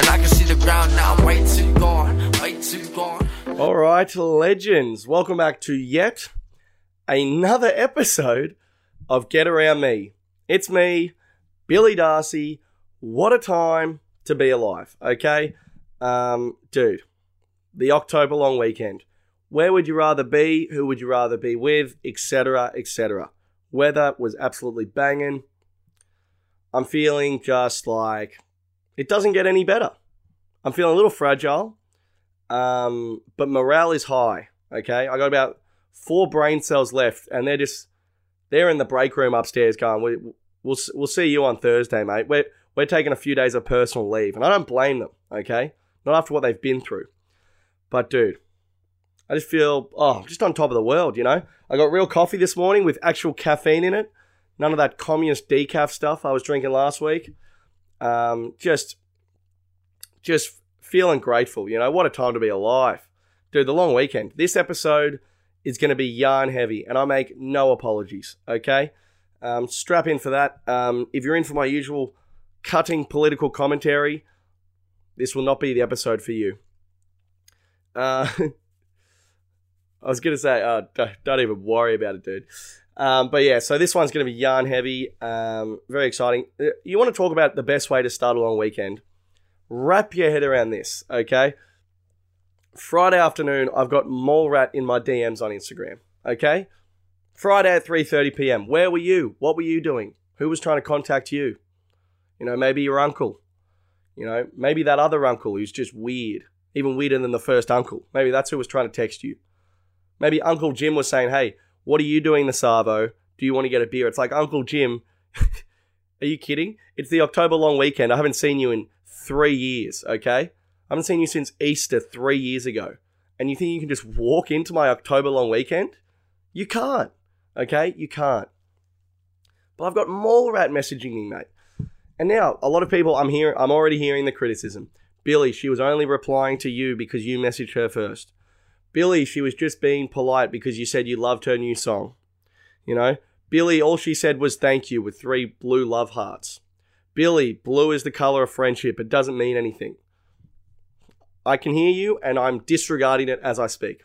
And I can see the ground now, way too gone, way too gone. All right, legends, welcome back to yet another episode of Get Around Me. It's me, Billy Darcy. What a time to be alive, okay? Um, dude, the October long weekend. Where would you rather be? Who would you rather be with? Etc. Etc. Weather was absolutely banging. I'm feeling just like it doesn't get any better. I'm feeling a little fragile, um, but morale is high. Okay, I got about four brain cells left, and they're just they're in the break room upstairs, going, we, "We'll we'll see you on Thursday, mate." We're we're taking a few days of personal leave, and I don't blame them. Okay, not after what they've been through, but dude, I just feel oh, just on top of the world. You know, I got real coffee this morning with actual caffeine in it. None of that communist decaf stuff I was drinking last week. Um, just, just feeling grateful. You know, what a time to be alive, dude. The long weekend. This episode is going to be yarn heavy, and I make no apologies. Okay, um, strap in for that. Um, if you're in for my usual cutting political commentary, this will not be the episode for you. Uh, I was going to say, uh, don't, don't even worry about it, dude. Um, but yeah, so this one's going to be yarn heavy. Um, very exciting. Uh, You want to talk about the best way to start a long weekend? Wrap your head around this, okay? Friday afternoon, I've got Mallrat in my DMs on Instagram, okay? Friday at 3:30 p.m. Where were you? What were you doing? Who was trying to contact you? You know, maybe your uncle. You know, maybe that other uncle who's just weird, even weirder than the first uncle. Maybe that's who was trying to text you. Maybe Uncle Jim was saying, "Hey, what are you doing this Arvo? Do you want to get a beer?" It's like Uncle Jim. are you kidding? It's the October long weekend. I haven't seen you in three years. Okay, I haven't seen you since Easter three years ago, and you think you can just walk into my October long weekend? You can't. Okay, you can't. But I've got Mallrat messaging me, mate. And now a lot of people I'm here I'm already hearing the criticism. Billy, she was only replying to you because you messaged her first. Billy, she was just being polite because you said you loved her new song. You know? Billy, all she said was thank you with three blue love hearts. Billy, blue is the color of friendship. It doesn't mean anything. I can hear you and I'm disregarding it as I speak.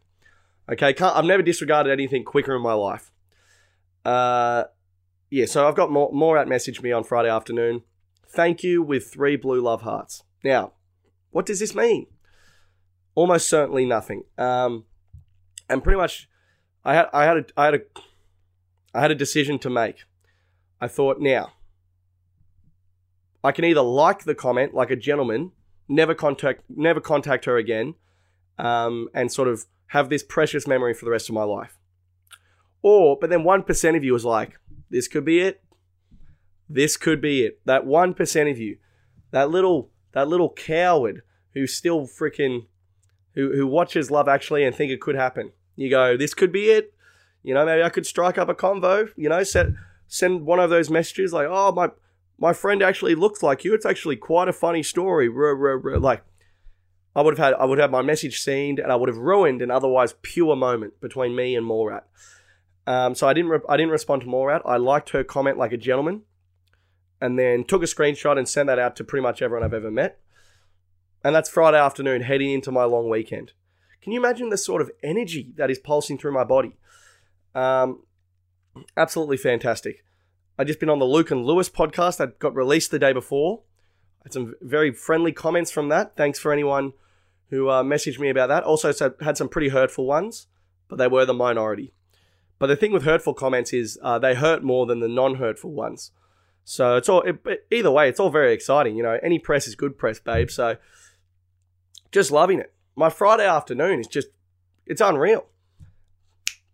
Okay, can't, I've never disregarded anything quicker in my life. Uh, yeah, so I've got more, Mallrat message me on Friday afternoon. Thank you with three blue love hearts. Now, what does this mean? Almost certainly nothing. Um, and pretty much, I had I had a I had a I had a decision to make. I thought now. I can either like the comment like a gentleman, never contact never contact her again, um, and sort of have this precious memory for the rest of my life. Or, but then one percent of you is like, this could be it. This could be it. That one percent of you, that little that little coward who still freaking who who watches Love Actually and think it could happen. You go, this could be it. You know, maybe I could strike up a convo. You know, send send one of those messages like, oh my my friend actually looks like you. It's actually quite a funny story. Like, I would have had I would have my message seen and I would have ruined an otherwise pure moment between me and Mallrat. Um, so I didn't re- I didn't respond to Mallrat. I liked her comment like a gentleman, and then took a screenshot and sent that out to pretty much everyone I've ever met. And that's Friday afternoon, heading into my long weekend. Can you imagine the sort of energy that is pulsing through my body? Um, absolutely fantastic. I just been on the Luke and Lewis podcast that got released the day before. I had some very friendly comments from that. Thanks for anyone who uh, messaged me about that. Also, so- had some pretty hurtful ones, but they were the minority. But the thing with hurtful comments is uh, they hurt more than the non-hurtful ones. So it's all it- either way, it's all very exciting. You know, any press is good press, babe. So just loving it. My Friday afternoon is just it's unreal.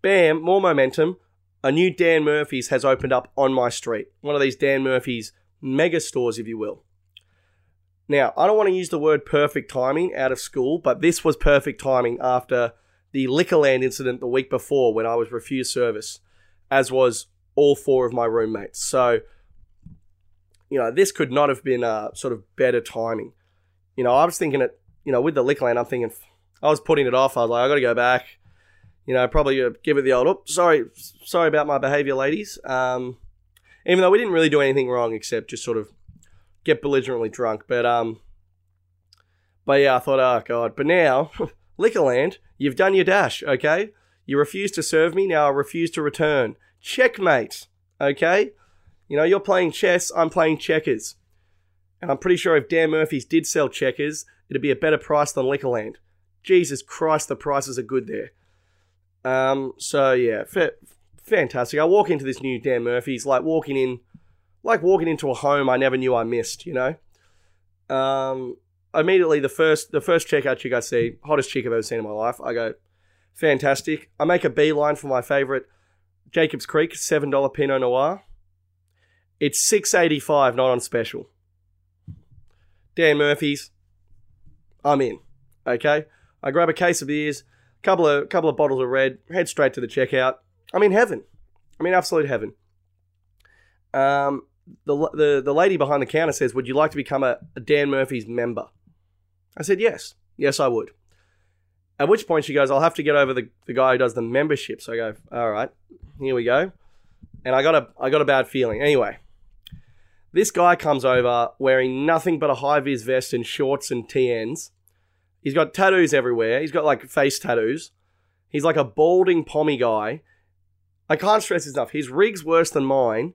Bam, more momentum. A new Dan Murphy's has opened up on my street. One of these Dan Murphy's mega stores, if you will. Now, I don't want to use the word perfect timing out of school, but this was perfect timing after the Liquorland incident the week before when I was refused service, as was all four of my roommates. So, you know, this could not have been a sort of better timing. You know, I was thinking it, you know, with the Liquorland, I'm thinking, I was putting it off. I was like, I got to go back. You know, probably uh, give it the old, sorry, sorry about my behavior, ladies. Um, even though we didn't really do anything wrong except just sort of get belligerently drunk. But um, But yeah, I thought, oh god. But now, Liquorland, you've done your dash, okay? You refuse to serve me, now I refuse to return. Checkmate, okay? You know, you're playing chess, I'm playing checkers. And I'm pretty sure if Dan Murphy's did sell checkers, it'd be a better price than Liquorland. Jesus Christ, the prices are good there. Um, so yeah, fa- fantastic. I walk into this new Dan Murphy's like walking in, like walking into a home I never knew I missed. You know, um, immediately the first the first checkout chick I see, hottest chick I've ever seen in my life. I go, fantastic. I make a beeline for my favorite Jacobs Creek seven dollar Pinot Noir. It's six eighty five, not on special. Dan Murphy's, I'm in. Okay, I grab a case of beers, couple of couple of bottles of red, head straight to the checkout. I'm in heaven. I'm in absolute heaven. Um, the, the the lady behind the counter says, "Would you like to become a, a Dan Murphy's member?" I said, "Yes, yes, I would." At which point she goes, "I'll have to get over the, the guy who does the membership." So I go, "All right, here we go." And I got a I got a bad feeling. Anyway, this guy comes over wearing nothing but a high vis vest and shorts and TNs. He's got tattoos everywhere. He's got like face tattoos. He's like a balding pommy guy. I can't stress this enough. His rig's worse than mine,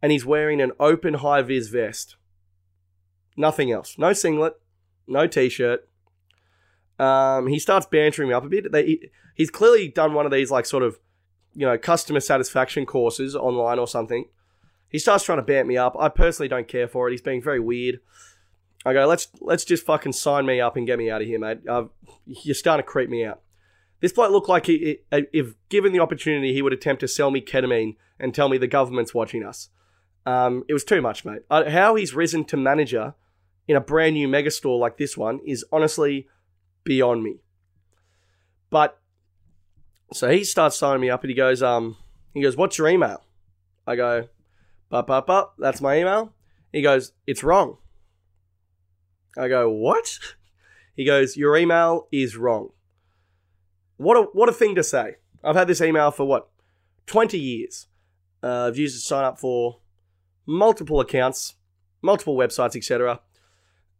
and he's wearing an open high vis vest. Nothing else. No singlet, no t shirt. Um, he starts bantering me up a bit. They, he, he's clearly done one of these like sort of, you know, customer satisfaction courses online or something. He starts trying to bant me up. I personally don't care for it. He's being very weird. I go, let's let's just fucking sign me up and get me out of here, mate. Uh, you're starting to creep me out. This bloke looked like he, if given the opportunity, he would attempt to sell me ketamine and tell me the government's watching us. Um, it was too much, mate. Uh, how he's risen to manager in a brand new megastore like this one is honestly beyond me. But so he starts signing me up and he goes, um, he goes, what's your email? I go, up, up, up. That's my email. He goes, it's wrong. I go, what? He goes, your email is wrong. What a what a thing to say. I've had this email for what, twenty years. Uh, I've used to sign up for multiple accounts, multiple websites, etc.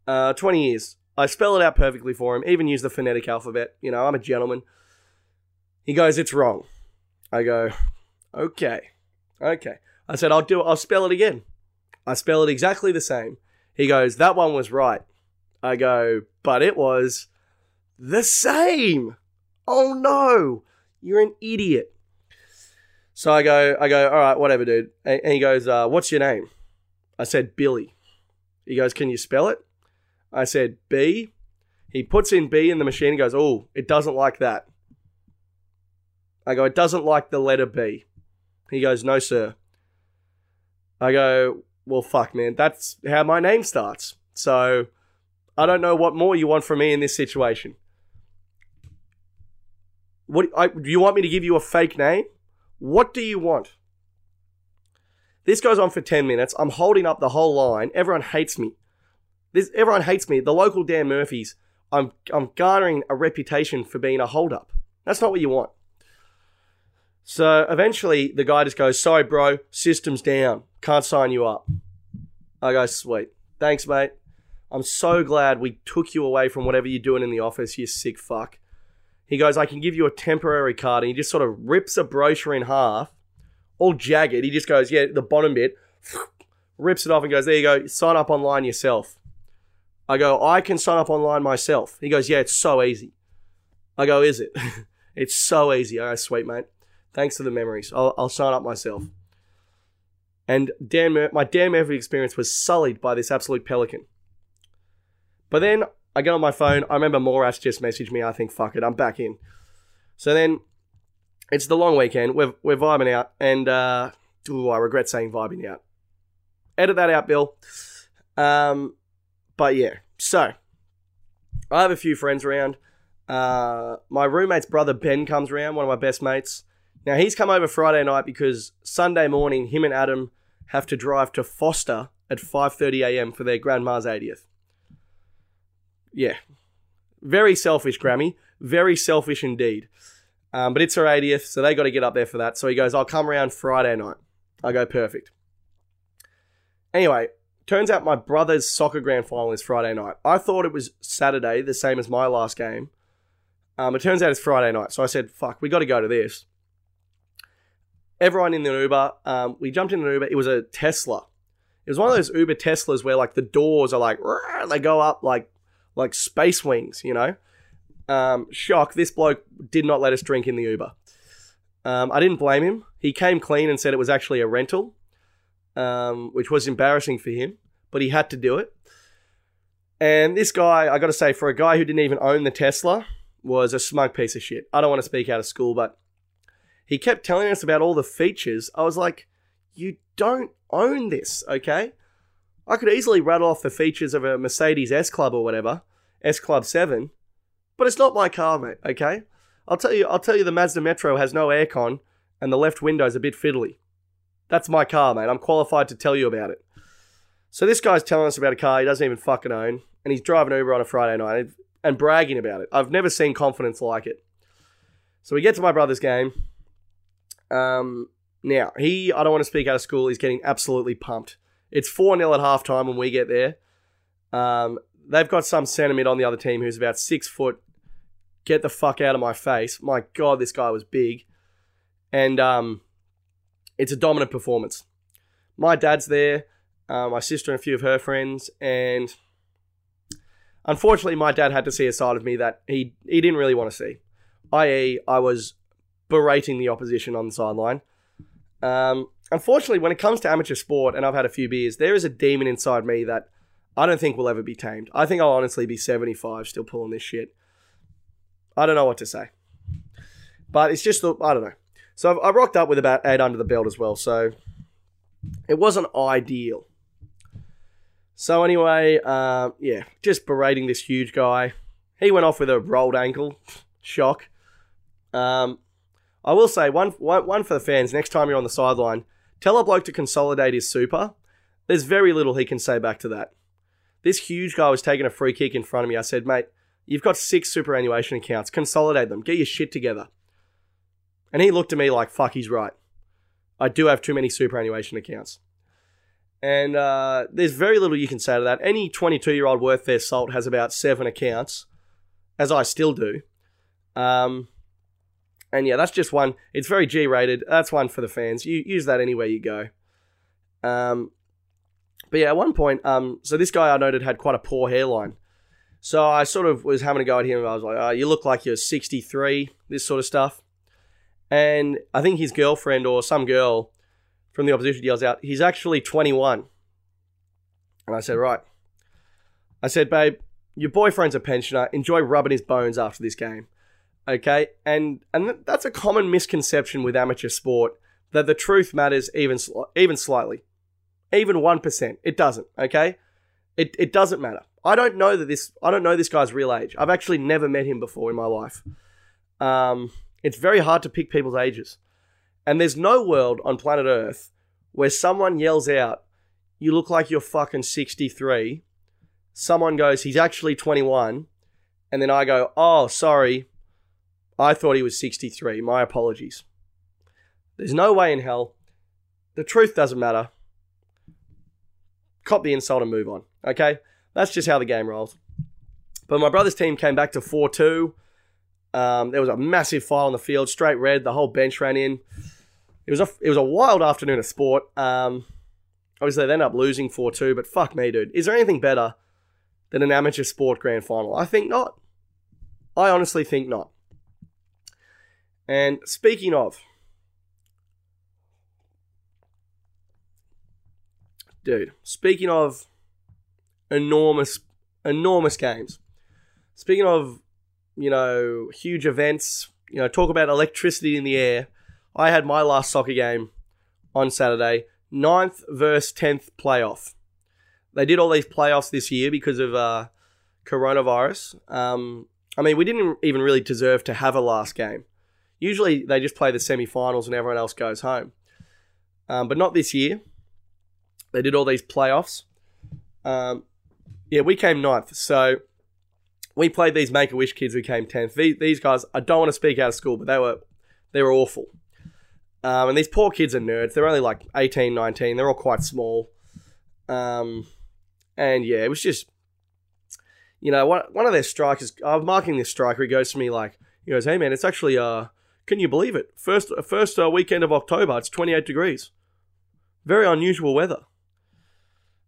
Uh, twenty years. I spell it out perfectly for him. Even use the phonetic alphabet. You know, I'm a gentleman. He goes, it's wrong. I go, okay, okay. I said, I'll do it. I'll spell it again. I spell it exactly the same. He goes, that one was right. I go, but it was the same. Oh no, you're an idiot. So I go, I go, all right, whatever, dude. And he goes, uh, what's your name? I said, Billy. He goes, can you spell it? I said, B. He puts in B in the machine and goes, oh, it doesn't like that. I go, it doesn't like the letter B. He goes, no, sir. I go, well, fuck, man. That's how my name starts. So I don't know what more you want from me in this situation. What I, do you want me to give you a fake name? What do you want? This goes on for 10 minutes. I'm holding up the whole line. Everyone hates me. This, everyone hates me. The local Dan Murphys, I'm, I'm garnering a reputation for being a holdup. That's not what you want. So eventually, the guy just goes, Sorry, bro, system's down. Can't sign you up. I go, Sweet. Thanks, mate. I'm so glad we took you away from whatever you're doing in the office, you sick fuck. He goes, I can give you a temporary card. And he just sort of rips a brochure in half, all jagged. He just goes, Yeah, the bottom bit, rips it off and goes, There you go, sign up online yourself. I go, I can sign up online myself. He goes, Yeah, it's so easy. I go, Is it? it's so easy. I go, Sweet, mate. Thanks for the memories. I'll, I'll sign up myself. And Dan, my Dan Murphy experience was sullied by this absolute pelican. But then I get on my phone. I remember Mallrat's just messaged me. I think, fuck it, I'm back in. So then it's the long weekend. We're, we're vibing out. And, uh, ooh, I regret saying vibing out. Edit that out, Bill. Um, but yeah, so I have a few friends around. Uh, my roommate's brother Ben comes around, one of my best mates. Now he's come over Friday night because Sunday morning him and Adam have to drive to Foster at 5:30 a.m. for their grandma's 80th yeah, very selfish, Grammy. Very selfish indeed. Um, but it's her 80th, so they got to get up there for that. So he goes, I'll come around Friday night. I go, perfect. Anyway, turns out my brother's soccer grand final is Friday night. I thought it was Saturday, the same as my last game. Um, it turns out it's Friday night. So I said, fuck, we got to go to this. Everyone in the Uber, um, we jumped in an Uber. It was a Tesla. It was one of those Uber Teslas where like the doors are like, they go up like like space wings, you know? Um, shock, this bloke did not let us drink in the Uber. Um, I didn't blame him. He came clean and said it was actually a rental, um, which was embarrassing for him, but he had to do it. And this guy, I got to say, for a guy who didn't even own the Tesla, was a smug piece of shit. I don't want to speak out of school, but he kept telling us about all the features. I was like, you don't own this, okay? I could easily rattle off the features of a Mercedes S Club or whatever, S Club 7, but it's not my car, mate, okay? I'll tell you, I'll tell you the Mazda Metro has no aircon and the left window's a bit fiddly. That's my car, mate. I'm qualified to tell you about it. So this guy's telling us about a car he doesn't even fucking own, and he's driving Uber on a Friday night and bragging about it. I've never seen confidence like it. So we get to my brother's game. Um, now, he, I don't want to speak out of school, he's getting absolutely pumped. It's 4 0 at halftime when we get there. Um, they've got some centre on the other team who's about six foot. Get the fuck out of my face. My God, this guy was big. And um, it's a dominant performance. My dad's there, uh, my sister and a few of her friends, and unfortunately, my dad had to see a side of me that he, he didn't really want to see. I.e., I was berating the opposition on the sideline. Um, unfortunately, when it comes to amateur sport, and I've had a few beers, there is a demon inside me that I don't think will ever be tamed. I think I'll honestly be 75 still pulling this shit. I don't know what to say. But it's just, I don't know. So I've, I rocked up with about eight under the belt as well. So it wasn't ideal. So anyway, uh, yeah, just berating this huge guy. He went off with a rolled ankle. Shock. Um, I will say one, one, for the fans. Next time you're on the sideline, tell a bloke to consolidate his super. There's very little he can say back to that. This huge guy was taking a free kick in front of me. I said, mate, you've got six superannuation accounts. Consolidate them. Get your shit together. And he looked at me like, fuck, he's right. I do have too many superannuation accounts. And uh, there's very little you can say to that. Any 22 year old worth their salt has about seven accounts, as I still do. Um, and yeah, that's just one. It's very G rated. That's one for the fans. You use that anywhere you go. Um, but yeah, at one point, um, so this guy I noted had quite a poor hairline. So I sort of was having a go at him. I was like, oh, you look like you're 63, this sort of stuff. And I think his girlfriend or some girl from the opposition yells out, he's actually 21. And I said, right. I said, babe, your boyfriend's a pensioner. Enjoy rubbing his bones after this game. Okay, and and that's a common misconception with amateur sport that the truth matters even even slightly, even one percent. It doesn't. Okay, it it doesn't matter. I don't know that this. I don't know this guy's real age. I've actually never met him before in my life. Um, it's very hard to pick people's ages, and there's no world on planet Earth where someone yells out, "You look like you're fucking 63." Someone goes, "He's actually 21," and then I go, "Oh, sorry." I thought he was 63. My apologies. There's no way in hell. The truth doesn't matter. Cop the insult and move on. Okay? That's just how the game rolls. But my brother's team came back to 4 2. Um, there was a massive fire on the field, straight red. The whole bench ran in. It was a, it was a wild afternoon of sport. Um, obviously, they ended up losing 4 2, but fuck me, dude. Is there anything better than an amateur sport grand final? I think not. I honestly think not. And speaking of, dude, speaking of enormous, enormous games, speaking of, you know, huge events, you know, talk about electricity in the air. I had my last soccer game on Saturday, 9th versus 10th playoff. They did all these playoffs this year because of uh, coronavirus. Um, I mean, we didn't even really deserve to have a last game. Usually they just play the semi-finals and everyone else goes home. Um, but not this year. They did all these playoffs. Um, yeah, we came ninth. So we played these Make a Wish kids who came tenth. These, these, guys, I don't want to speak out of school, but they were they were awful. Um, and these poor kids are nerds. They're only like 18, 19. They're all quite small. Um, and yeah, it was just, you know, one, one of their strikers, I'm marking this striker, he goes to me like, he goes, hey man, it's actually, uh, can you believe it? First, first uh, weekend of October, it's 28 degrees. Very unusual weather.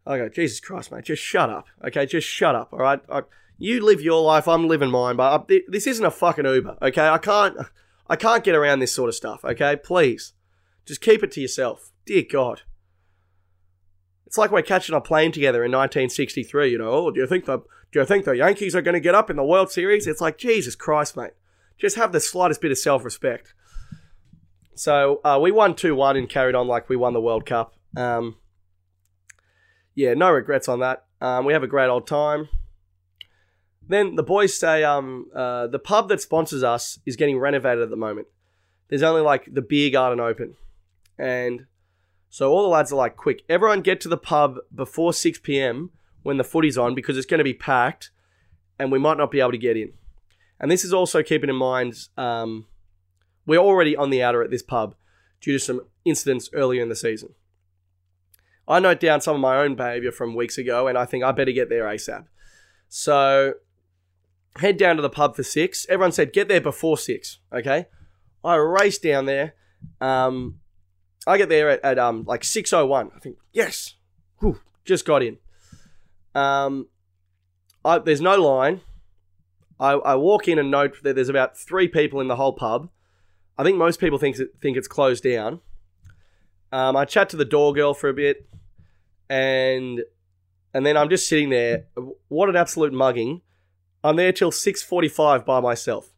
Go, Jesus Christ, mate, just shut up. Okay, just shut up. All right, I, you live your life, I'm living mine. But I, this isn't a fucking Uber. Okay, I can't, I can't get around this sort of stuff. Okay, please, just keep it to yourself. Dear God. It's like we're catching a plane together in 1963. You know, oh, do you think the do you think the Yankees are going to get up in the World Series? It's like Jesus Christ, mate. Just have the slightest bit of self-respect. So uh, we won two one and carried on like we won the World Cup. Um, yeah, no regrets on that. Um, we have a great old time. Then the boys say um, uh, the pub that sponsors us is getting renovated at the moment. There's only like the beer garden open. And so all the lads are like, quick, everyone get to the pub before 6 p.m. when the footy's on because it's going to be packed and we might not be able to get in. And this is also keeping in mind um, we're already on the outer at this pub due to some incidents earlier in the season. I note down some of my own behaviour from weeks ago, and I think I better get there ASAP. So, head down to the pub for six. Everyone said get there before six. Okay, I race down there. Um, I get there at, at um like six oh one. I think yes, Whew, just got in. Um, I, there's no line. I, I walk in and note that there's about three people in the whole pub. I think most people think think it's closed down. Um, I chat to the door girl for a bit, and and then I'm just sitting there. What an absolute mugging! I'm there till six forty-five by myself.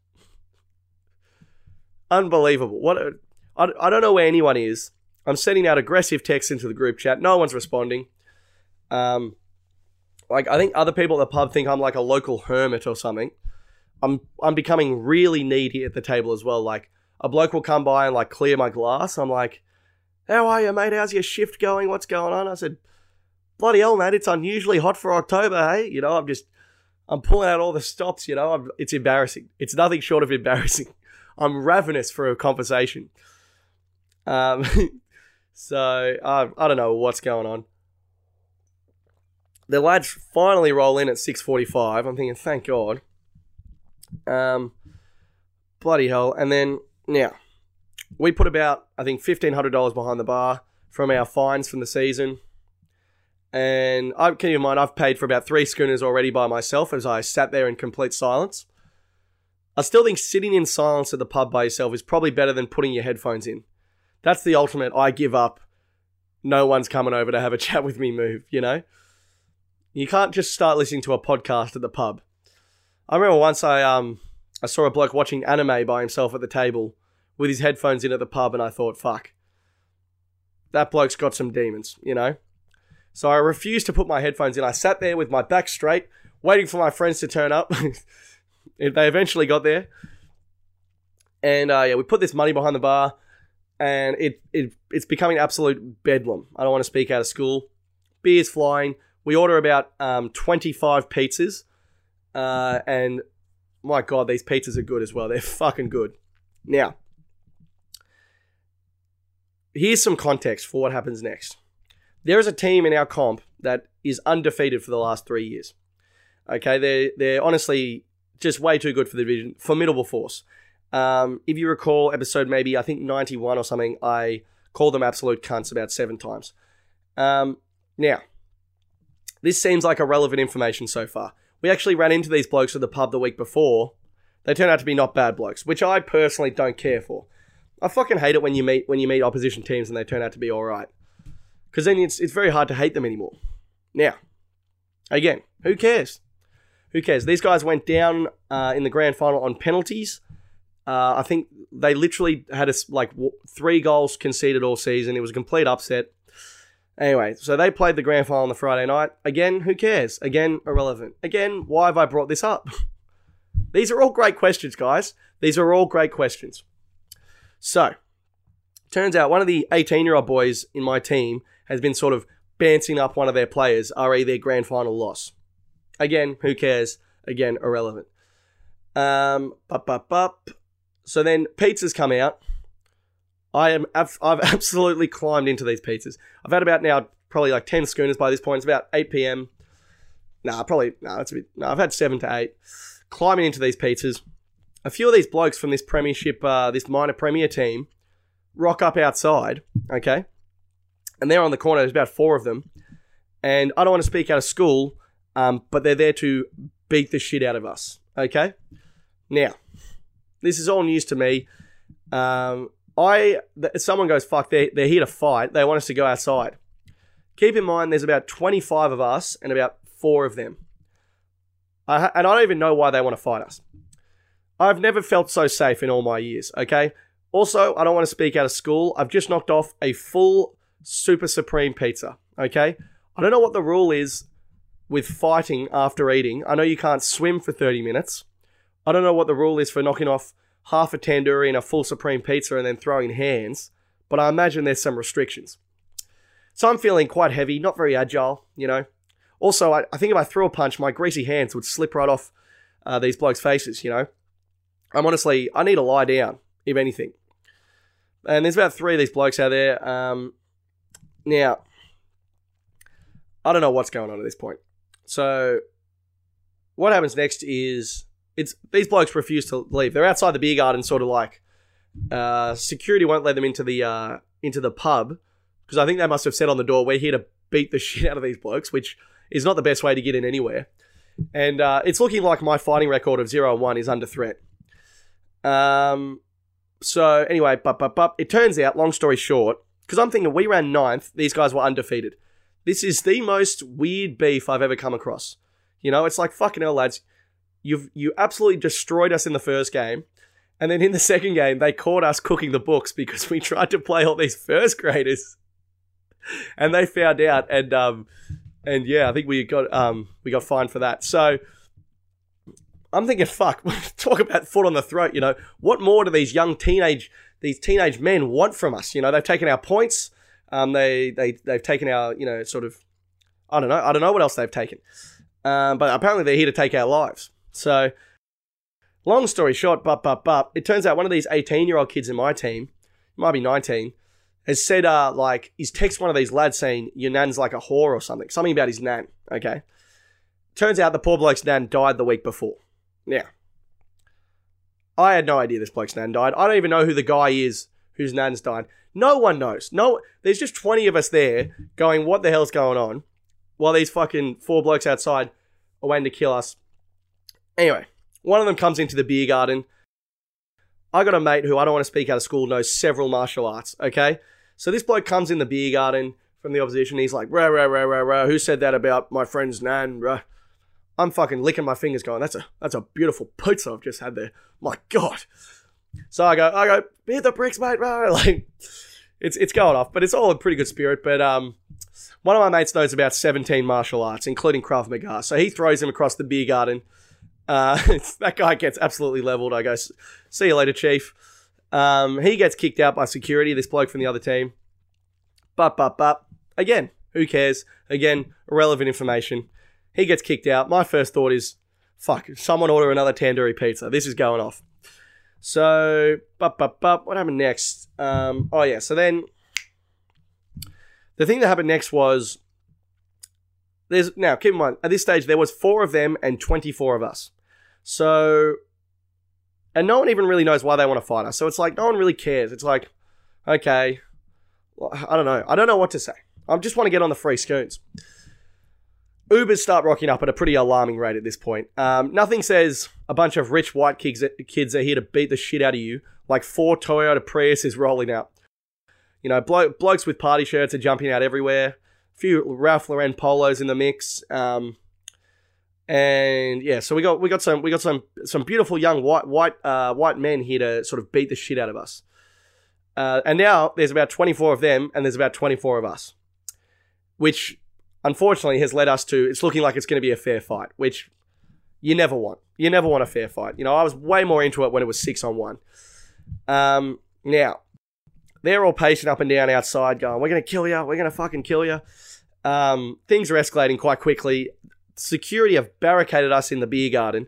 Unbelievable. What a, I, I don't know where anyone is. I'm sending out aggressive texts into the group chat. No one's responding. Um, like I think other people at the pub think I'm like a local hermit or something. I'm I'm becoming really needy at the table as well. Like a bloke will come by and like clear my glass. I'm like, how are you, mate? How's your shift going? What's going on? I said, bloody hell, mate, it's unusually hot for October, hey? You know, I'm just, I'm pulling out all the stops, you know, I'm, it's embarrassing. It's nothing short of embarrassing. I'm ravenous for a conversation. Um, so I, I don't know what's going on. The lads finally roll in at 6:45. I'm thinking, thank God. Um, bloody hell! And then now we put about I think fifteen hundred dollars behind the bar from our fines from the season. And I keep in mind I've paid for about three schooners already by myself as I sat there in complete silence. I still think sitting in silence at the pub by yourself is probably better than putting your headphones in. That's the ultimate I give up. No one's coming over to have a chat with me move, you know? You can't just start listening to a podcast at the pub. I remember once I um I saw a bloke watching anime by himself at the table with his headphones in at the pub, and I thought, fuck, that bloke's got some demons, you know? So I refused to put my headphones in. I sat there with my back straight, waiting for my friends to turn up. they eventually got there. And uh, yeah, we put this money behind the bar, and it, it it's becoming absolute bedlam. I don't want to speak out of school. Beers flying. We order about um, 25 pizzas, uh, and my god, these pizzas are good as well. They're fucking good. Now, here's some context for what happens next. There is a team in our comp that is undefeated for the last three years. Okay, they're they're honestly just way too good for the division. Formidable force. Um, if you recall, episode maybe I think ninety one or something, I called them absolute cunts about seven times. Um, now, this seems like irrelevant information so far. We actually ran into these blokes at the pub the week before. They turned out to be not bad blokes, which I personally don't care for. I fucking hate it when you meet when you meet opposition teams and they turn out to be all right, because then it's it's very hard to hate them anymore. Now, again, who cares? Who cares? These guys went down uh, in the grand final on penalties. Uh, I think they literally had a, like w- three goals conceded all season. It was a complete upset. Anyway, so they played the grand final on the Friday night. Again, who cares? Again, irrelevant. Again, why have I brought this up? These are all great questions, guys. These are all great questions. So, turns out one of the 18 year old boys in my team has been sort of bouncing up one of their players, re their grand final loss. Again, who cares? Again, irrelevant. Um, bup, bup, bup. So then pizzas come out. I am I've, I've absolutely climbed into these pizzas. I've had about now probably like 10 schooners by this point. It's about 8 p.m. Nah, probably, nah, that's a bit, nah, I've had 7 to 8. Climbing into these pizzas. A few of these blokes from this premiership, uh, this minor premier team, rock up outside, okay? And they're on the corner, there's about four of them. And I don't want to speak out of school, um, but they're there to beat the shit out of us, okay? Now, this is all news to me. Um, I th- someone goes fuck they're, they're here to fight. They want us to go outside. Keep in mind there's about 25 of us and about four of them. I and i don't even know why they want to fight us. I've never felt so safe in all my years okay? Also i don't want to speak out of school. I've just knocked off a full super supreme pizza okay? I don't know what the rule is with fighting after eating. I know you can't swim for 30 minutes. I don't know what the rule is for knocking off half a tandoori and a full supreme pizza and then throwing hands, but I imagine there's some restrictions. So I'm feeling quite heavy, not very agile, you know. Also, I, I think if I threw a punch, my greasy hands would slip right off uh, these blokes' faces, you know. I'm honestly, I need to lie down, if anything. And there's about three of these blokes out there. Um, now, I don't know what's going on at this point. So, what happens next is it's these blokes refuse to leave. They're outside the beer garden, sort of like uh, security won't let them into the uh, into the pub because I think they must have said on the door, "We're here to beat the shit out of these blokes," which is not the best way to get in anywhere. And uh, it's looking like my fighting record of zero and one is under threat. Um. So anyway, but but but it turns out, long story short, because I'm thinking we ran ninth, these guys were undefeated. This is the most weird beef I've ever come across. You know, it's like fucking hell, lads. You've you absolutely destroyed us in the first game. And then in the second game, they caught us cooking the books because we tried to play all these first graders. And they found out and um and yeah, I think we got um we got fined for that. So I'm thinking, fuck, talk about foot on the throat, you know. What more do these young teenage these teenage men want from us? You know, they've taken our points, um, they they they've taken our, you know, sort of I don't know, I don't know what else they've taken. Um, but apparently they're here to take our lives. So, long story short, but but but it turns out one of these 18 year old kids in my team, might be 19, has said uh like he's texted one of these lads saying your nan's like a whore or something, something about his nan. Okay, turns out the poor bloke's nan died the week before. Now, I had no idea this bloke's nan died. I don't even know who the guy is whose nan's died. No one knows. No, there's just 20 of us there going, what the hell's going on? While these fucking four blokes outside are waiting to kill us. Anyway, one of them comes into the beer garden. I got a mate who I don't want to speak out of school knows several martial arts. Okay, so this bloke comes in the beer garden from the opposition. He's like, rah rah rah rah rah. Who said that about my friend's nan? Rah. I'm fucking licking my fingers, going, "That's a that's a beautiful pizza I've just had there." My God. So I go, I go, hit the bricks, mate. Rah. Like, it's it's going off, but it's all in pretty good spirit. But um, one of my mates knows about 17 martial arts, including Krav Maga. So he throws him across the beer garden. Uh, that guy gets absolutely leveled. I go, see you later, chief. Um, he gets kicked out by security, this bloke from the other team. But, but, but, again, who cares? Again, irrelevant information. He gets kicked out. My first thought is, fuck, someone order another tandoori pizza. This is going off. So, but, but, but, what happened next? Um, oh, yeah, so then the thing that happened next was there's now keep in mind at this stage there was four of them and 24 of us so, and no one even really knows why they want to fight us. So it's like no one really cares. It's like, okay, I don't know. I don't know what to say. I just want to get on the free scoons. Ubers start rocking up at a pretty alarming rate at this point. Um, nothing says a bunch of rich white kids, kids are here to beat the shit out of you, like four Toyota Prius is rolling out. You know, blo- blokes with party shirts are jumping out everywhere. A few Ralph Lauren polos in the mix. Um, and yeah, so we got we got some we got some some beautiful young white white uh, white men here to sort of beat the shit out of us. Uh, and now there's about 24 of them, and there's about 24 of us, which unfortunately has led us to it's looking like it's going to be a fair fight, which you never want. You never want a fair fight. You know, I was way more into it when it was six on one. Um, now they're all pacing up and down outside, going, "We're going to kill you. We're going to fucking kill you." Um, things are escalating quite quickly security have barricaded us in the beer garden.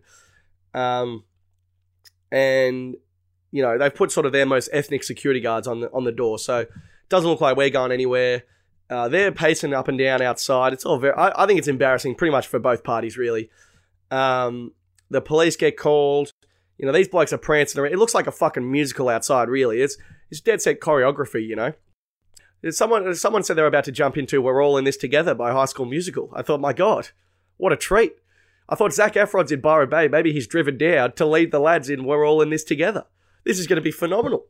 Um, and you know they've put sort of their most ethnic security guards on the on the door, so it doesn't look like we're going anywhere. Uh, they're pacing up and down outside. It's all very. I, I think it's embarrassing, pretty much for both parties, really. Um, the police get called. You know, these blokes are prancing around. It looks like a fucking musical outside, really. It's it's dead set choreography, you know. Someone someone said they're about to jump into "We're All in This Together" by High School Musical. I thought, my God, what a treat! I thought Zac Efron's in Byron Bay. Maybe he's driven down to lead the lads in "We're All in This Together." This is going to be phenomenal.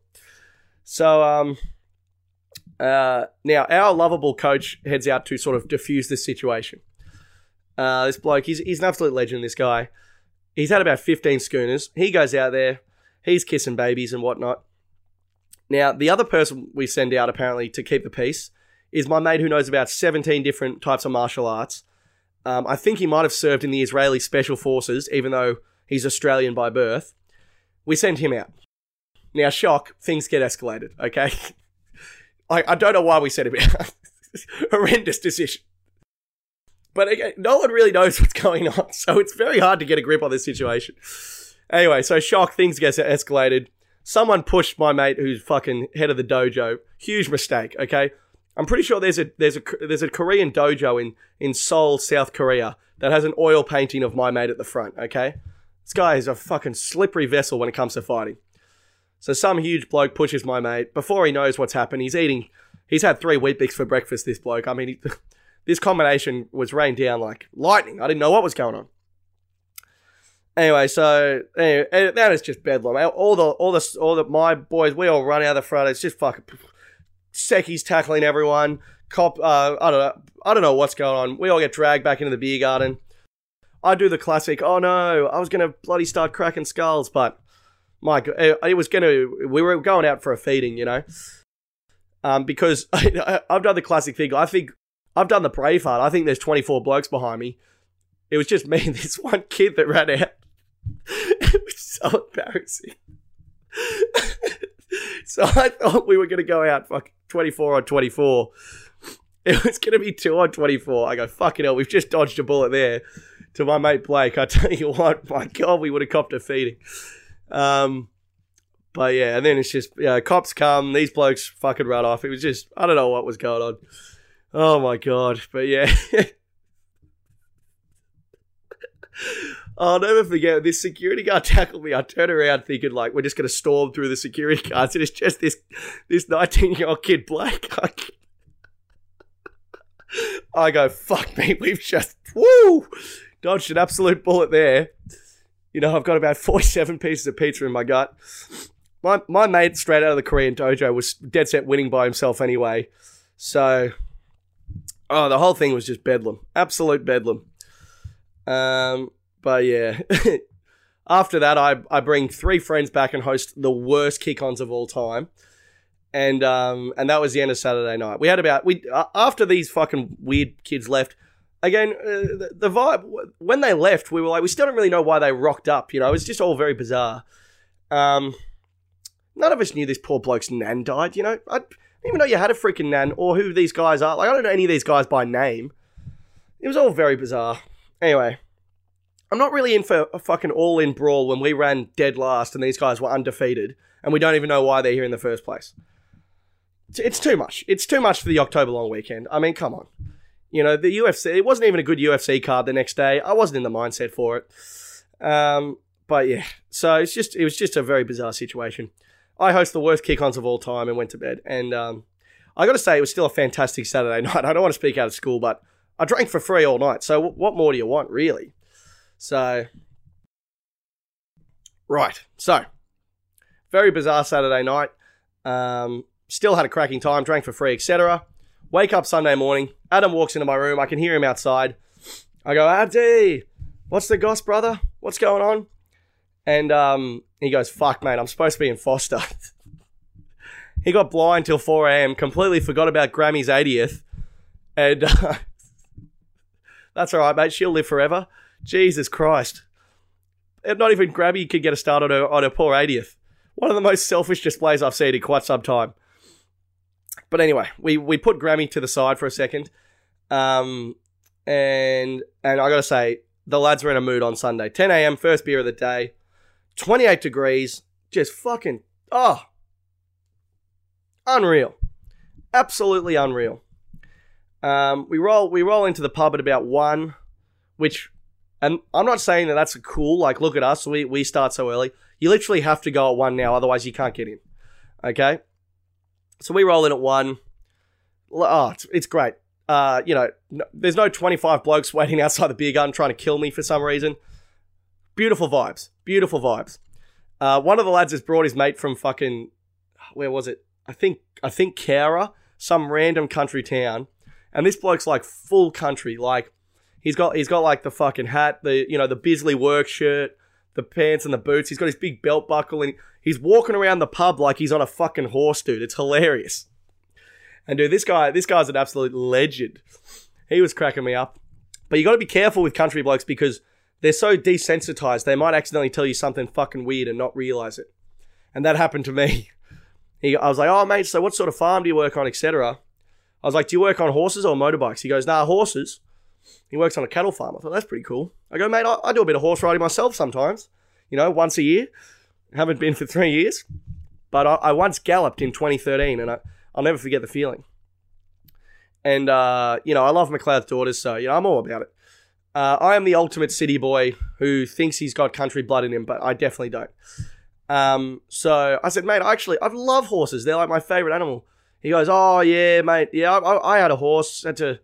So, um, uh, now our lovable coach heads out to sort of diffuse this situation. Uh, this bloke, he's he's an absolute legend. This guy, he's had about fifteen schooners. He goes out there, he's kissing babies and whatnot. Now, the other person we send out apparently to keep the peace is my mate who knows about 17 different types of martial arts. Um, I think he might have served in the Israeli Special Forces, even though he's Australian by birth. We send him out. Now, shock, things get escalated, okay? I, I don't know why we sent him out. Horrendous decision. But again, no one really knows what's going on, so it's very hard to get a grip on this situation. Anyway, so shock, things get escalated. Someone pushed my mate who's fucking head of the dojo. Huge mistake, okay? I'm pretty sure there's a there's a there's a Korean dojo in in Seoul, South Korea that has an oil painting of my mate at the front, okay? This guy is a fucking slippery vessel when it comes to fighting. So some huge bloke pushes my mate. Before he knows what's happened, he's eating he's had 3 Weet-Bix for breakfast this bloke. I mean, he, this combination was rained down like lightning. I didn't know what was going on. Anyway, so anyway, that is just bedlam. All the, all the, all the, my boys, we all run out of the front. It's just fucking Seki's tackling everyone. Cop, uh, I don't know, I don't know what's going on. We all get dragged back into the beer garden. I do the classic. Oh no, I was gonna bloody start cracking skulls, but my God, it was gonna. We were going out for a feeding, you know. Um, because I, I've done the classic thing. I think I've done the Braveheart. I think there's 24 blokes behind me. It was just me and this one kid that ran out. it was so embarrassing. so I thought we were going to go out fuck 24 on 24. It was going to be 2 on 24. I go, fucking hell, we've just dodged a bullet there. To my mate Blake, I tell you what, my God, we would have copped a feeding. Um, but yeah, and then it's just, yeah, cops come, these blokes fucking run off. It was just, I don't know what was going on. Oh my God. But yeah. I'll never forget this security guard tackled me. I turn around thinking like we're just gonna storm through the security guards, and it's just this this nineteen year old kid Blake. I go, fuck me, we've just woo dodged an absolute bullet there. You know, I've got about forty seven pieces of pizza in my gut. My my mate straight out of the Korean dojo was dead set winning by himself anyway. So Oh, the whole thing was just bedlam. Absolute bedlam. Um but yeah. After that, I, I bring three friends back and host the worst kick-ons of all time, and um and that was the end of Saturday night. We had about we uh, after these fucking weird kids left. Again, uh, the, the vibe when they left, we were like, we still don't really know why they rocked up. You know, it was just all very bizarre. Um, none of us knew this poor bloke's nan died. You know, I didn't even know you had a freaking nan or who these guys are. Like, I don't know any of these guys by name. It was all very bizarre. Anyway, I'm not really in for a fucking all in brawl when we ran dead last and these guys were undefeated and we don't even know why they're here in the first place. It's, too much. It's too much for the October long weekend. I mean, come on. You know, the UFC, it wasn't even a good UFC card the next day. I wasn't in the mindset for it. Um, but yeah, so it's just, it was just a very bizarre situation. I host the worst kick-ons of all time and went to bed. And um, I got to say, it was still a fantastic Saturday night. I don't want to speak out of school, but I drank for free all night. So what more do you want, really? So, right. So, very bizarre Saturday night. Um, still had a cracking time, drank for free, etc. Wake up Sunday morning. Adam walks into my room. I can hear him outside. I go, Abdi, what's the goss, brother? What's going on? And um, he goes, fuck, mate, I'm supposed to be in Foster. he got blind till 4 a.m., completely forgot about Grammy's 80th. And uh, that's all right, mate. She'll live forever. Jesus Christ. Not even Grammy could get a start on her, on her poor 80th. One of the most selfish displays I've seen in quite some time. But anyway, we, we put Grammy to the side for a second. Um, and and I got to say, the lads were in a mood on Sunday. 10 a.m., first beer of the day, 28 degrees, just fucking, oh, unreal. Absolutely unreal. Um, we roll we roll into the pub at about one, which, and I'm not saying that that's a cool. Like, look at us, we we start so early. You literally have to go at one now, otherwise you can't get in. Okay, so we roll in at one. Oh, it's, it's great. Uh, you know, no, there's no 25 blokes waiting outside the beer garden trying to kill me for some reason. Beautiful vibes. Beautiful vibes. Uh, one of the lads has brought his mate from fucking where was it? I think I think Cowra, some random country town, and this bloke's like full country. Like he's got he's got like the fucking hat, the you know the Bisley work shirt, the pants and the boots. He's got his big belt buckle, and he's walking around the pub like he's on a fucking horse, dude. It's hilarious. And dude, this guy this guy's an absolute legend. He was cracking me up. But you got to be careful with country blokes because they're so desensitized. They might accidentally tell you something fucking weird and not realize it. And that happened to me. He, I was like, "Oh, mate, so what sort of farm do you work on, etc." I was like, "Do you work on horses or motorbikes?" He goes, "Nah, horses." He works on a cattle farm. I thought that's pretty cool. I go, "Mate, I, I do a bit of horse riding myself sometimes. You know, once a year. Haven't been for three years, but I, I once galloped in 2013, and I, I'll never forget the feeling." And uh, you know, I love McLeod's daughters, so you know, I'm all about it. Uh, I am the ultimate city boy who thinks he's got country blood in him, but I definitely don't. Um, so I said, mate, actually, I love horses. They're like my favorite animal. He goes, oh yeah, mate, yeah, I, I had a horse. Had to,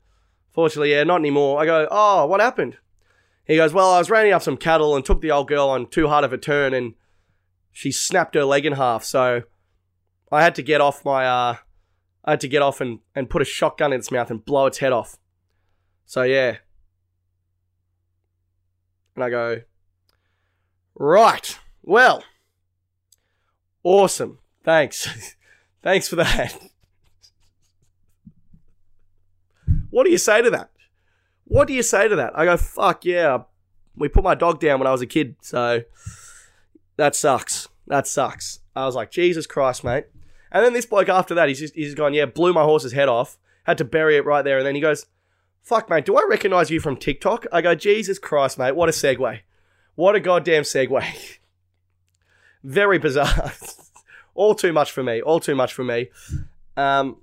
fortunately, yeah, not anymore. I go, oh, what happened? He goes, well, I was rounding up some cattle and took the old girl on too hard of a turn, and she snapped her leg in half. So I had to get off my, uh, I had to get off and, and put a shotgun in its mouth and blow its head off. So yeah. And I go, right, well, awesome. Thanks. Thanks for that. What do you say to that? What do you say to that? I go, fuck yeah. We put my dog down when I was a kid, so that sucks. That sucks. I was like, Jesus Christ, mate. And then this bloke after that, he's just, he's gone, yeah, blew my horse's head off, had to bury it right there. And then he goes, fuck, mate, do I recognize you from TikTok? I go, Jesus Christ, mate, what a segue. What a goddamn segue. Very bizarre. all too much for me. All too much for me. Um,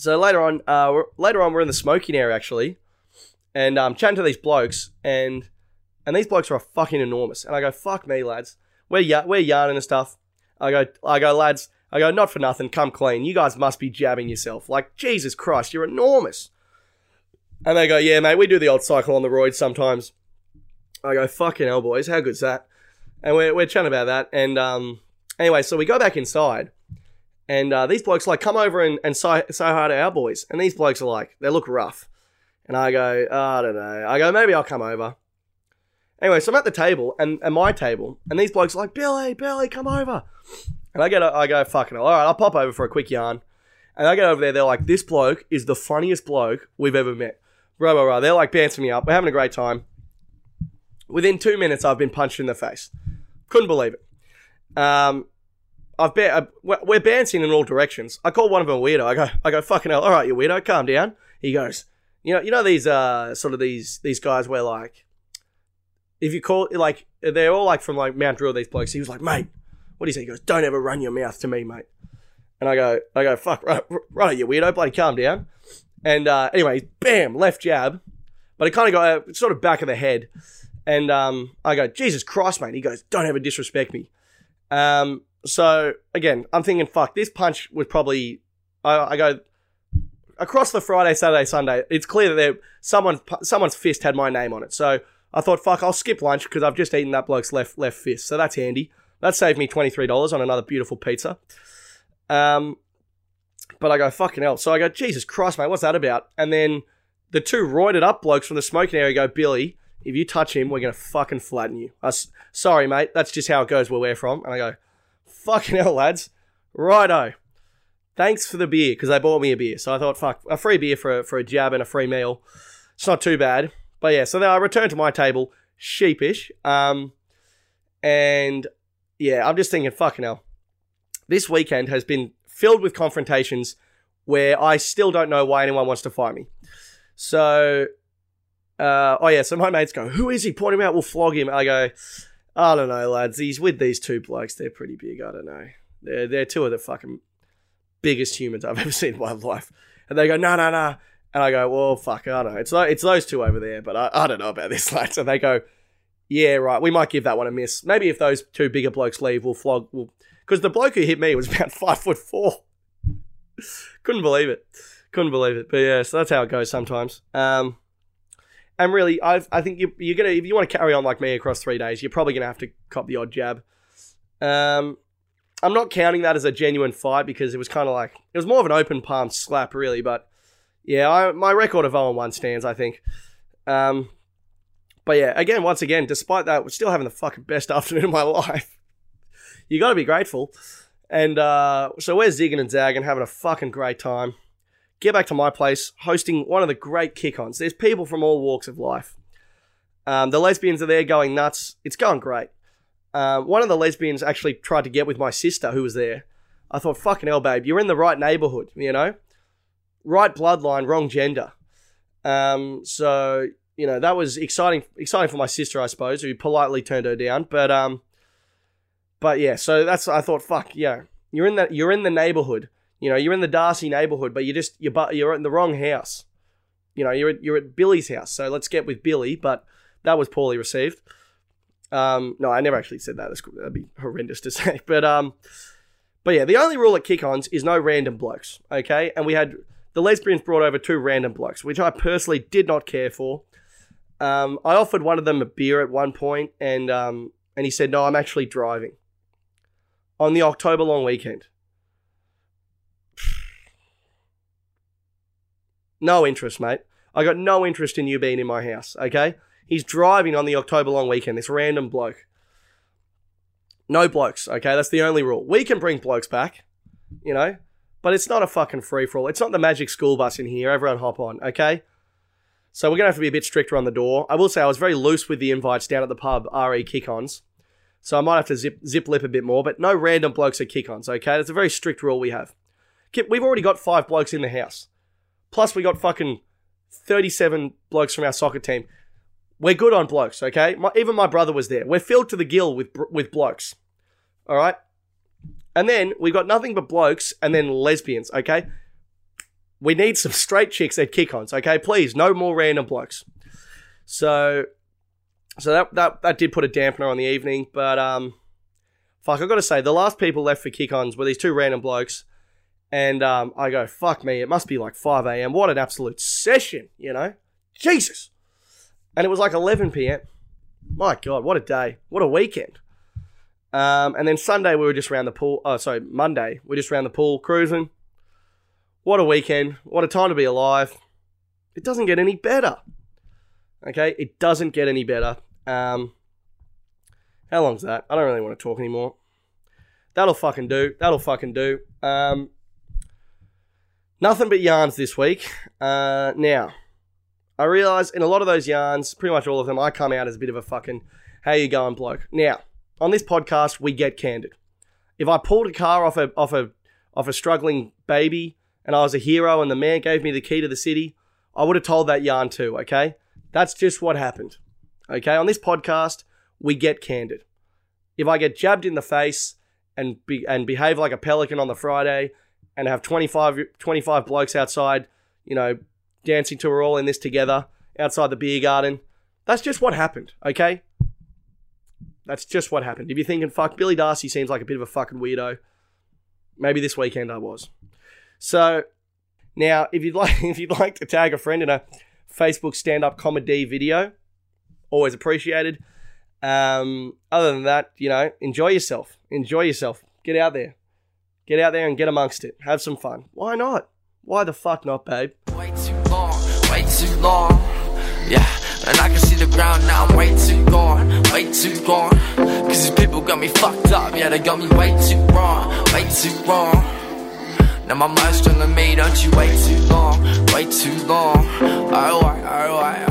so later on, uh, later on, we're in the smoking area actually, and um, chatting to these blokes, and and these blokes are fucking enormous. And I go, fuck me, lads. We're ya- we're yarning and stuff. I go, I go, lads. I go, not for nothing. Come clean. You guys must be jabbing yourself. Like Jesus Christ, you're enormous. And they go, yeah, mate. We do the old cycle on the roids sometimes. I go, fucking hell, boys. How good's that? And we're, we're chatting about that. And um, anyway, so we go back inside. And uh, these blokes like come over and, and say, say hi to our boys. And these blokes are like, they look rough. And I go, oh, I don't know. I go, maybe I'll come over. Anyway, so I'm at the table and at my table, and these blokes are like, Billy, Billy, come over. And I get, I go, fucking, hell, all right, I'll pop over for a quick yarn. And I get over there, they're like, this bloke is the funniest bloke we've ever met. Bro, bro, bro. They're like bouncing me up. We're having a great time. Within two minutes, I've been punched in the face. Couldn't believe it. Um, I've been, uh, we're bouncing in all directions. I call one of them a weirdo. I go, I go, fucking hell. All right, you weirdo, calm down. He goes, you know, you know these, uh, sort of these, these guys where like, if you call like, they're all like from like Mount Druitt. These blokes. He was like, mate, what do you say? He goes, don't ever run your mouth to me, mate. And I go, I go, fuck, right, right, you weirdo, bloody calm down. And uh, anyway, bam, left jab, but it kind of got uh, sort of back of the head. And um, I go, Jesus Christ, mate. He goes, don't ever disrespect me. Um, so again, I'm thinking, fuck, this punch was probably. I, I go across the Friday, Saturday, Sunday. It's clear that someone someone's fist had my name on it. So I thought, fuck, I'll skip lunch because I've just eaten that bloke's left left fist. So that's handy. That saved me twenty three dollars on another beautiful pizza. Um, but I go, fucking hell. So I go, Jesus Christ, mate, what's that about? And then the two roided up blokes from the smoking area go, Billy, if you touch him, we're to fucking flatten you. Sorry, mate, that's just how it goes where we're from. And I go, fucking hell, lads. Righto. Thanks for the beer, because they bought me a beer. So I thought, fuck, a free beer for a, for a jab and a free meal. It's not too bad. But yeah, so then I returned to my table, sheepish. Um, and yeah, I'm just thinking, fucking hell. This weekend has been filled with confrontations where I still don't know why anyone wants to fight me. So, uh, oh yeah, so my mates go, who is he? Point him out, we'll flog him. I go, I don't know, lads. He's with these two blokes. They're pretty big. I don't know. They're, they're two of the fucking biggest humans I've ever seen in my life. And they go, no, no, no. And I go, well, fuck, I don't know. It's, it's those two over there, but I, I don't know about this, lads. And they go, yeah, right, we might give that one a miss. Maybe if those two bigger blokes leave, we'll flog. We'll... Because the bloke who hit me was about five foot four. Couldn't believe it. Couldn't believe it. But yeah, so that's how it goes sometimes. Um, and really, I've, I think you, you're gonna if you want to carry on like me across three days, you're probably gonna have to cop the odd jab. Um, I'm not counting that as a genuine fight because it was kind of like it was more of an open palm slap, really. But yeah, I, my record of 0 1 stands, I think. Um, but yeah, again, once again, despite that, we're still having the fucking best afternoon of my life. you got to be grateful. And uh, so we're zigging and zagging, having a fucking great time. Get back to my place, hosting one of the great kick-ons. There's people from all walks of life. Um, the lesbians are there going nuts. It's going great. Um, one of the lesbians actually tried to get with my sister who was there. I thought, fucking hell, babe, you're in the right neighborhood, you know? Right bloodline, wrong gender. Um, so, you know, that was exciting exciting for my sister, I suppose, who politely turned her down. But um but yeah, so that's I thought, fuck, yeah. You're in that you're in the neighborhood. You know, you're in the Darcy neighborhood, but you just you're but you're in the wrong house. You know, you're at, you're at Billy's house. So let's get with Billy, but that was poorly received. Um, no, I never actually said that. That's, that'd be horrendous to say. But um, but yeah, the only rule at kick-ons is no random blokes. Okay, and we had the lesbians brought over two random blokes, which I personally did not care for. Um, I offered one of them a beer at one point, and um, and he said, "No, I'm actually driving on the October long weekend." No interest, mate. I got no interest in you being in my house. Okay, he's driving on the October long weekend. This random bloke. No blokes. Okay, that's the only rule. We can bring blokes back, you know, but it's not a fucking free for all. It's not the magic school bus in here. Everyone hop on. Okay. So we're gonna have to be a bit stricter on the door. I will say I was very loose with the invites down at the pub, RE kick-ons. So I might have to zip zip lip a bit more, but no random blokes at kick-ons, okay? That's a very strict rule we have. Kip, We've already got five blokes in the house. Plus we got fucking 37 blokes from our soccer team. We're good on blokes, okay? My, even my brother was there. We're filled to the gill with with blokes. All right? And then we've got nothing but blokes and then lesbians, okay? We need some straight chicks at kick-ons, okay? Please, no more random blokes. So, so that that that did put a dampener on the evening, but um, fuck, I got to say, the last people left for kick-ons were these two random blokes, and um, I go, fuck me, it must be like five a.m. What an absolute session, you know? Jesus, and it was like eleven p.m. My God, what a day, what a weekend. Um, and then Sunday we were just around the pool. Oh, sorry, Monday we are just around the pool cruising. What a weekend! What a time to be alive! It doesn't get any better. Okay, it doesn't get any better. Um, how long's that? I don't really want to talk anymore. That'll fucking do. That'll fucking do. Um, nothing but yarns this week. Uh, now, I realise in a lot of those yarns, pretty much all of them, I come out as a bit of a fucking how you going bloke. Now, on this podcast, we get candid. If I pulled a car off a off a off a struggling baby and I was a hero and the man gave me the key to the city, I would have told that yarn too, okay? That's just what happened. Okay? On this podcast, we get candid. If I get jabbed in the face and be, and behave like a pelican on the Friday and have 25, 25 blokes outside, you know, dancing to we're all in this together outside the beer garden, that's just what happened, okay? That's just what happened. If you're thinking, fuck, Billy Darcy seems like a bit of a fucking weirdo, maybe this weekend I was. So now, if you'd like, if you'd like to tag a friend in a Facebook stand-up comedy video, always appreciated. Um, other than that, you know, enjoy yourself. Enjoy yourself. Get out there. Get out there and get amongst it. Have some fun. Why not? Why the fuck not, babe? Way too long, way too long. Yeah, and I can see the ground now. I'm way too gone, way too gone. Cause these people got me fucked up. Yeah, they got me way too wrong, way too wrong. Now my mind's telling me, don't you wait too long, wait too long. Alright, alright,